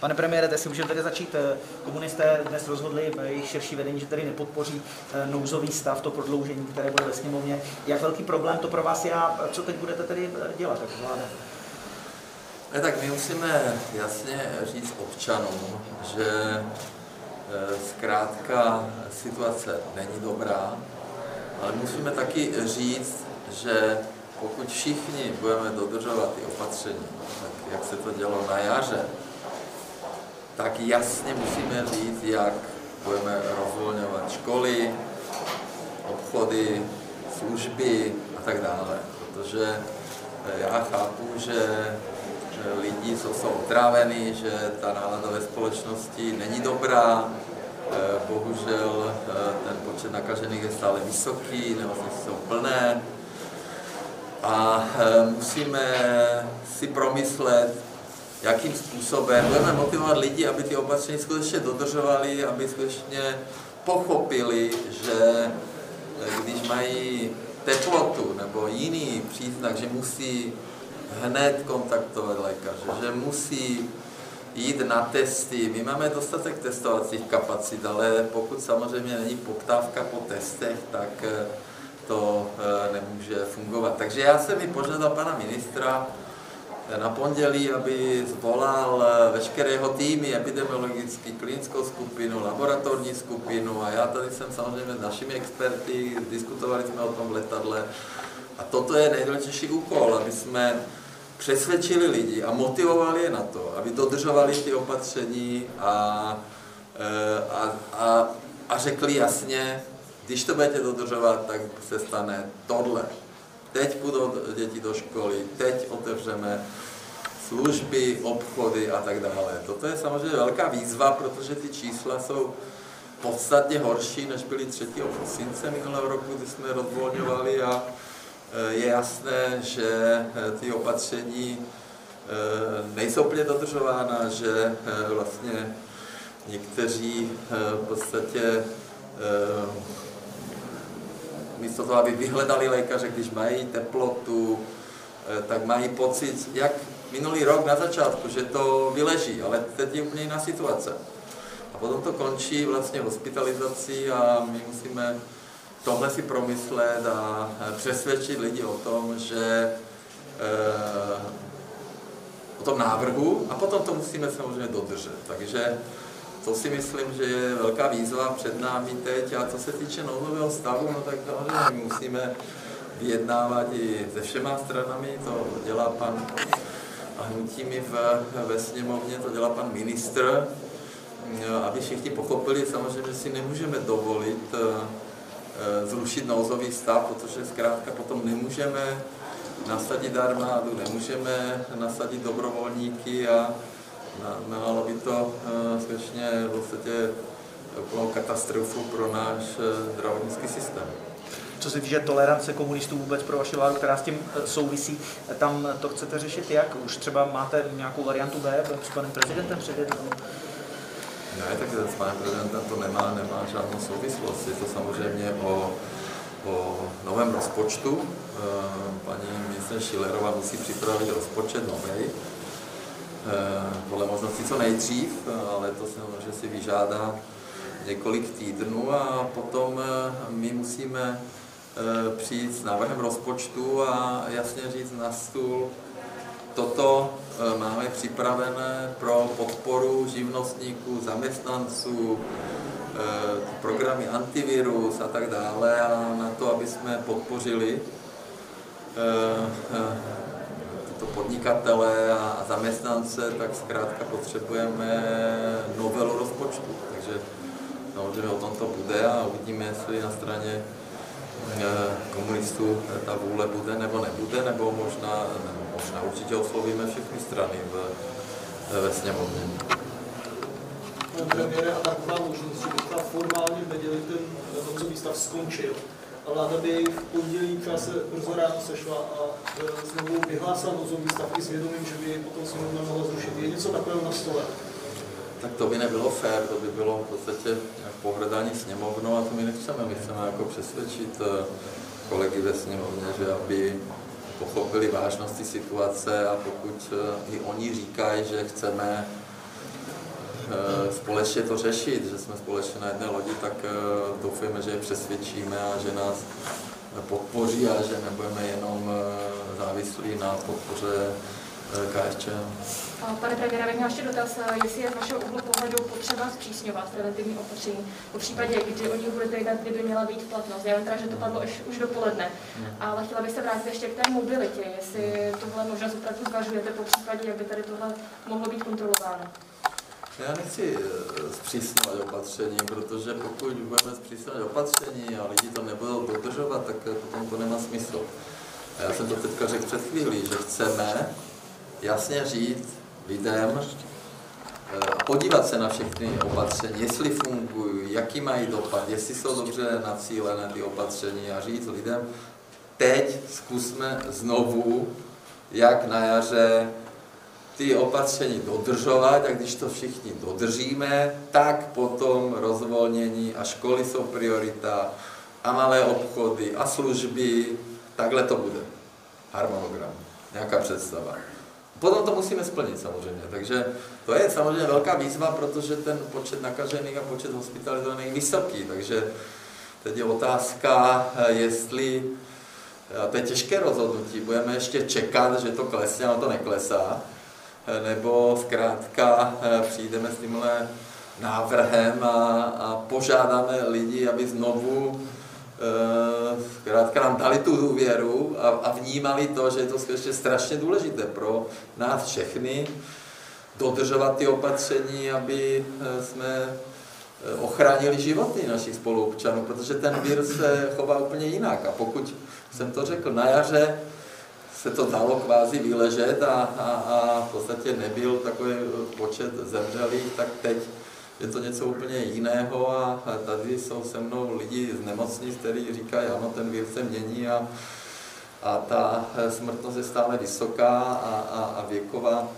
Pane premiére, si můžeme tedy začít. Eh, Komunisté dnes rozhodli jejich širší vedení, že tedy nepodpoří eh, nouzový stav, to prodloužení, které bude ve sněmovně. Jak velký problém to pro vás je a co teď budete tedy eh, dělat jako vláda? Ne, tak my musíme jasně říct občanům, že zkrátka situace není dobrá, ale musíme taky říct, že pokud všichni budeme dodržovat ty opatření, tak jak se to dělo na jaře, tak jasně musíme říct, jak budeme rozvolňovat školy, obchody, služby a tak dále. Protože eh, já chápu, že lidi jsou, jsou otrávení, že ta nálada ve společnosti není dobrá, eh, bohužel eh, ten počet nakažených je stále vysoký, nemocnice jsou plné a musíme si promyslet, jakým způsobem budeme motivovat lidi, aby ty opatření skutečně dodržovali, aby skutečně pochopili, že eh, když mají teplotu nebo jiný příznak, že musí hned kontaktovat lékaře, že musí jít na testy. My máme dostatek testovacích kapacit, ale pokud samozřejmě není poptávka po testech, tak eh, to eh, nemůže fungovat. Takže já jsem i požádal pana ministra, na pondělí, aby zvolal eh, veškeré jeho týmy, epidemiologický, klinickou skupinu, laboratorní skupinu a já tady jsem samozřejmě s našimi experty, diskutovali jsme o tom letadle. A toto je nejdůležitější úkol, aby jsme přesvědčili lidi a motivovali je na to, aby dodržovali ty opatření a, eh, a, a, a řekli jasně, když to budete dodržovat, tak se stane tohle teď půjdou děti do školy, teď otevřeme služby, obchody a tak dále. Toto je samozřejmě velká výzva, protože ty čísla jsou podstatně horší, než byly 3. prosince minulého roku, kdy jsme rozvolňovali a e, je jasné, že e, ty opatření e, nejsou úplně dodržována, že vlastně někteří v podstatě místo toho, aby vyhledali lékaře, když mají teplotu, eh, tak mají pocit, jak minulý rok na začátku, že to vyleží, ale teď je úplně jiná situace. A potom to končí vlastně hospitalizací a my musíme tohle si promyslet a eh, přesvědčit lidi o tom, že eh, o tom návrhu a potom to musíme samozřejmě dodržet. Takže to si myslím, že je velká výzva před námi teď. A co se týče nouzového stavu, no tak samozřejmě musíme vyjednávat i se všema stranami, to dělá pan a hnutí mi v, ve sněmovně, to dělá pan ministr, aby všichni pochopili, samozřejmě si nemůžeme dovolit eh, zrušit nouzový stav, protože zkrátka potom nemůžeme nasadit armádu, nemůžeme nasadit dobrovolníky a Mělo by to eh, skutečně v podstatě úplnou katastrofu pro náš eh, zdravotnický systém. Co se týče tolerance komunistů vůbec pro vaši vládu, která s tím eh, souvisí, tam to chcete řešit jak? Už třeba máte nějakou variantu B s panem prezidentem předjednou? Ne, tak s panem prezidentem to nemá, nemá žádnou souvislost. Je to samozřejmě o, o novém rozpočtu. Paní ministr Šilerová musí připravit rozpočet nový podle možností co nejdřív, ale to se že si vyžádá několik týdnů a potom eh, my musíme eh, přijít s návrhem rozpočtu a jasně říct na stůl, toto máme připravené pro podporu živnostníků, zaměstnanců, programy antivirus a tak dále a na to, aby jsme podpořili to podnikatele a zaměstnance, tak zkrátka potřebujeme novelu rozpočtu. Takže samozřejmě o tom to bude a uvidíme, jestli na straně eh, komunistů ta vůle bude nebo nebude, nebo možná, nebo možná určitě oslovíme všechny strany v, ve sněmovně. Pane premiére, a taková možnost, že formálně v ten nouzový skončil, a vláda by v pondělí třeba se brzo ráno sešla a e, znovu vyhlásila nouzový stav i s vědomím, že by potom sněmovna mohla zrušit. Je něco takového na stole? Tak to by nebylo fér, to by bylo v podstatě pohrdání sněmovnou a to my nechceme. My chceme jako přesvědčit e, kolegy ve sněmovně, že aby pochopili vážnosti situace a pokud e, i oni říkají, že chceme společně to řešit, že jsme společně na jedné lodi, tak uh, doufujeme, že je přesvědčíme a že nás podpoří a že nebudeme jenom uh, závislí na podpoře KSČM. Pane premiére, bych měl ještě dotaz, jestli je z vašeho úhlu pohledu potřeba zpřísňovat preventivní opatření. Po případě, kdy o nich budete jednat, kdyby měla být platnost. Já vím teda, že to padlo už, už dopoledne, ale chtěla bych se vrátit ještě k té mobilitě, jestli tohle možnost opravdu zvažujete po případě, jak by tady tohle mohlo být kontrolováno. Já nechci zpřísňovat opatření, protože pokud budeme zpřísňovat opatření a lidi to nebudou dodržovat, tak potom to nemá smysl. A já jsem to teďka řekl před chvílí, že chceme jasně říct lidem, podívat se na všechny opatření, jestli fungují, jaký mají dopad, jestli jsou dobře nacílené ty opatření a říct lidem, teď zkusme znovu, jak na jaře ty opatření dodržovat a když to všichni dodržíme, tak potom rozvolnění a školy jsou priorita a malé obchody a služby, takhle to bude. Harmonogram, nějaká představa. Potom to musíme splnit samozřejmě, takže to je samozřejmě velká výzva, protože ten počet nakažených a počet hospitalizovaných je vysoký, takže teď je otázka, jestli, a to je těžké rozhodnutí, budeme ještě čekat, že to klesne, ale to neklesá, nebo zkrátka přijdeme s tímhle návrhem a, a požádáme lidi, aby znovu zkrátka nám dali tu důvěru a, a vnímali to, že je to skutečně strašně důležité pro nás všechny dodržovat ty opatření, aby jsme ochránili životy našich spoluobčanů, protože ten vír se chová úplně jinak. A pokud jsem to řekl na jaře, se to dalo kvázi vyležet a, a, a v podstatě nebyl takový počet zemřelých, tak teď je to něco úplně jiného a tady jsou se mnou lidi z nemocnic, kteří říkají, ano, ten vír se mění a, a ta smrtnost je stále vysoká a, a, a věková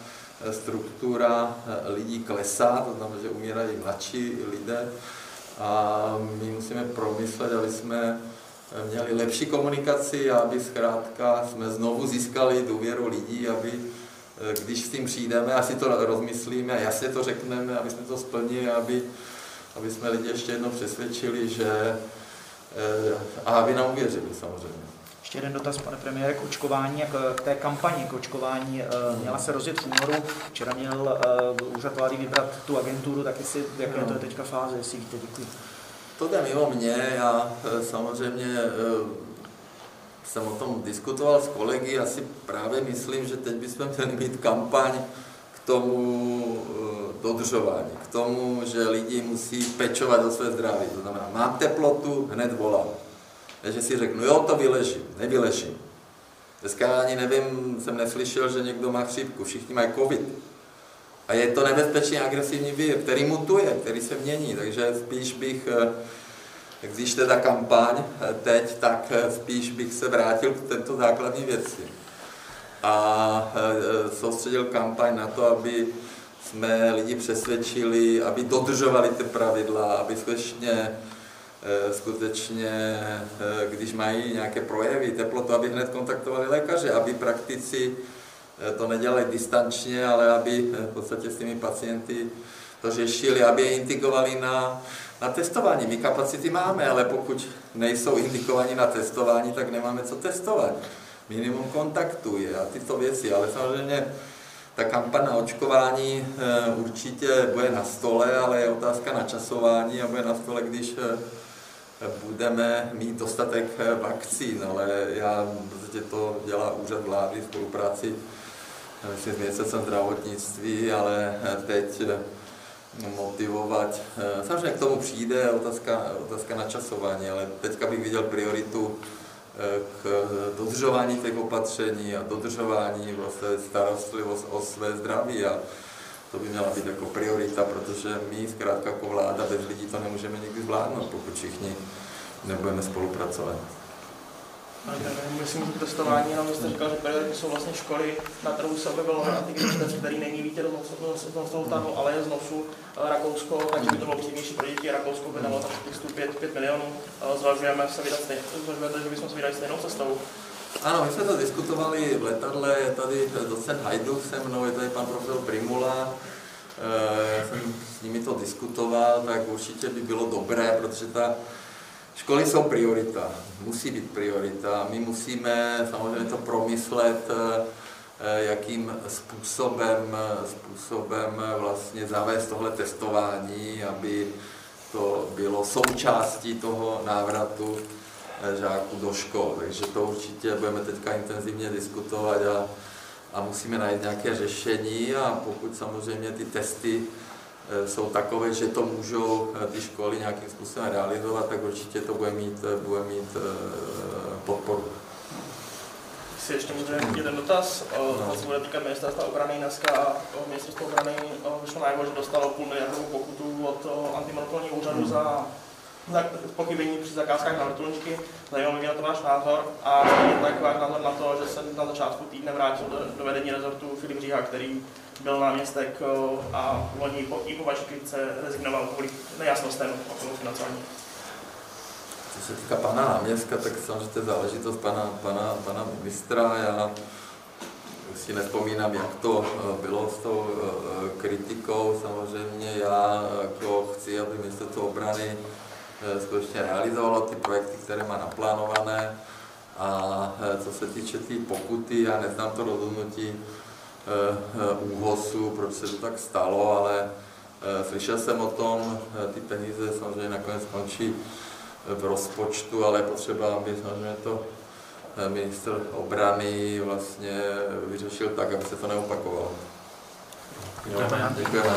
struktura lidí klesá, to znamená, že umírají mladší lidé. A my musíme promyslet, aby jsme měli lepší komunikaci, aby zkrátka jsme znovu získali důvěru lidí, aby když s tím přijdeme, asi to rozmyslíme a jasně to řekneme, aby jsme to splnili, aby, aby jsme lidi ještě jednou přesvědčili, že a aby nám uvěřili samozřejmě. Ještě jeden dotaz, pane premiére, k očkování, k té kampani k očkování. Měla se rozjet v únoru, včera měl úřad vlády vybrat tu agenturu, tak jestli, jaké to je teďka fáze, jestli víte, děkuji. To jde mimo mě, já samozřejmě jsem o tom diskutoval s kolegy, asi právě myslím, že teď bychom měli mít kampaň k tomu dodržování, k tomu, že lidi musí pečovat o své zdraví. To znamená, mám teplotu, hned volám. Takže si řeknu, jo, to vyležím, nevyležím. Dneska ani nevím, jsem neslyšel, že někdo má chřipku, všichni mají covid. A je to nebezpečný agresivní vír, který mutuje, který se mění, takže spíš bych když teda kampaň teď, tak spíš bych se vrátil k této základní věci. A soustředil kampaň na to, aby jsme lidi přesvědčili, aby dodržovali ty pravidla, aby skutečně, skutečně, když mají nějaké projevy, teplotu, aby hned kontaktovali lékaře, aby praktici to nedělali distančně, ale aby v podstatě s těmi pacienty to řešili, aby je indikovali na na testování. My kapacity máme, ale pokud nejsou indikovaní na testování, tak nemáme co testovat. Minimum kontaktů je a tyto věci, ale samozřejmě ta kampaň na očkování určitě bude na stole, ale je otázka na časování a bude na stole, když budeme mít dostatek vakcín, ale já, to dělá úřad vlády v spolupráci myslím, s ministerstvem zdravotnictví, ale teď motivovat. Samozřejmě k tomu přijde otázka, otázka načasování, ale teďka bych viděl prioritu k dodržování těch opatření a dodržování vlastně starostlivost o své zdraví a to by měla být jako priorita, protože my zkrátka jako vláda bez lidí to nemůžeme nikdy zvládnout, pokud všichni nebudeme spolupracovat. Myslím, že testování, jenom jste říkal, že priority jsou vlastně školy, na trhu se objevil antigen test, který není víte z toho tahu, ale je z nosu Rakousko, takže by to bylo příjemnější pro děti. Rakousko by dalo tak 5, 5 milionů. Zvažujeme se vydat stejnou, zvažujete, že bychom se vydali stejnou cestou. Ano, my jsme to diskutovali v letadle, je tady docent Hajduk se mnou, je tady pan profesor Primula, Eh, Já jsem s nimi to diskutoval, tak určitě by bylo dobré, protože ta školy jsou priorita, musí být priorita. My musíme samozřejmě to promyslet, eh, eh, jakým způsobem, způsobem vlastně zavést tohle testování, aby to bylo součástí toho návratu eh, žáků do škol. Takže to určitě budeme teďka intenzivně diskutovat a, a musíme najít nějaké řešení a pokud samozřejmě ty testy eh, jsou takové, že to můžou eh, ty školy nějakým způsobem realizovat, tak určitě to bude mít, eh, bude mít eh, podporu. Si ještě může jeden dotaz, no. se bude týkat ministerstva obrany dneska. Ministerstvo obrany vyšlo najevo, že dostalo půl miliardovou pokutu od antimonopolního úřadu za, pochybení při zakázkách na vrtulníky. Zajímalo by mě na to váš názor a tak váš názor na to, že se na začátku týdne vrátil do, do vedení rezortu Filip Říha, který byl náměstek o, a loni po, i po vaší kritice rezignoval kvůli nejasnostem okolo financování. Co se týká pana náměstka, tak samozřejmě to je záležitost pana, pana, pana ministra. Já si nespomínám, jak to eh, bylo s tou eh, kritikou. Samozřejmě já jako chci, aby ministerstvo obrany eh, skutečně realizovalo ty projekty, které má naplánované. A co se týče té tý pokuty, já neznám to rozhodnutí úhosu, proč se to tak stalo, ale slyšel jsem o tom, ty peníze samozřejmě nakonec skončí v rozpočtu, ale je potřeba, aby samozřejmě to ministr obrany vlastně vyřešil tak, aby se to neopakovalo. Jo, děkujeme.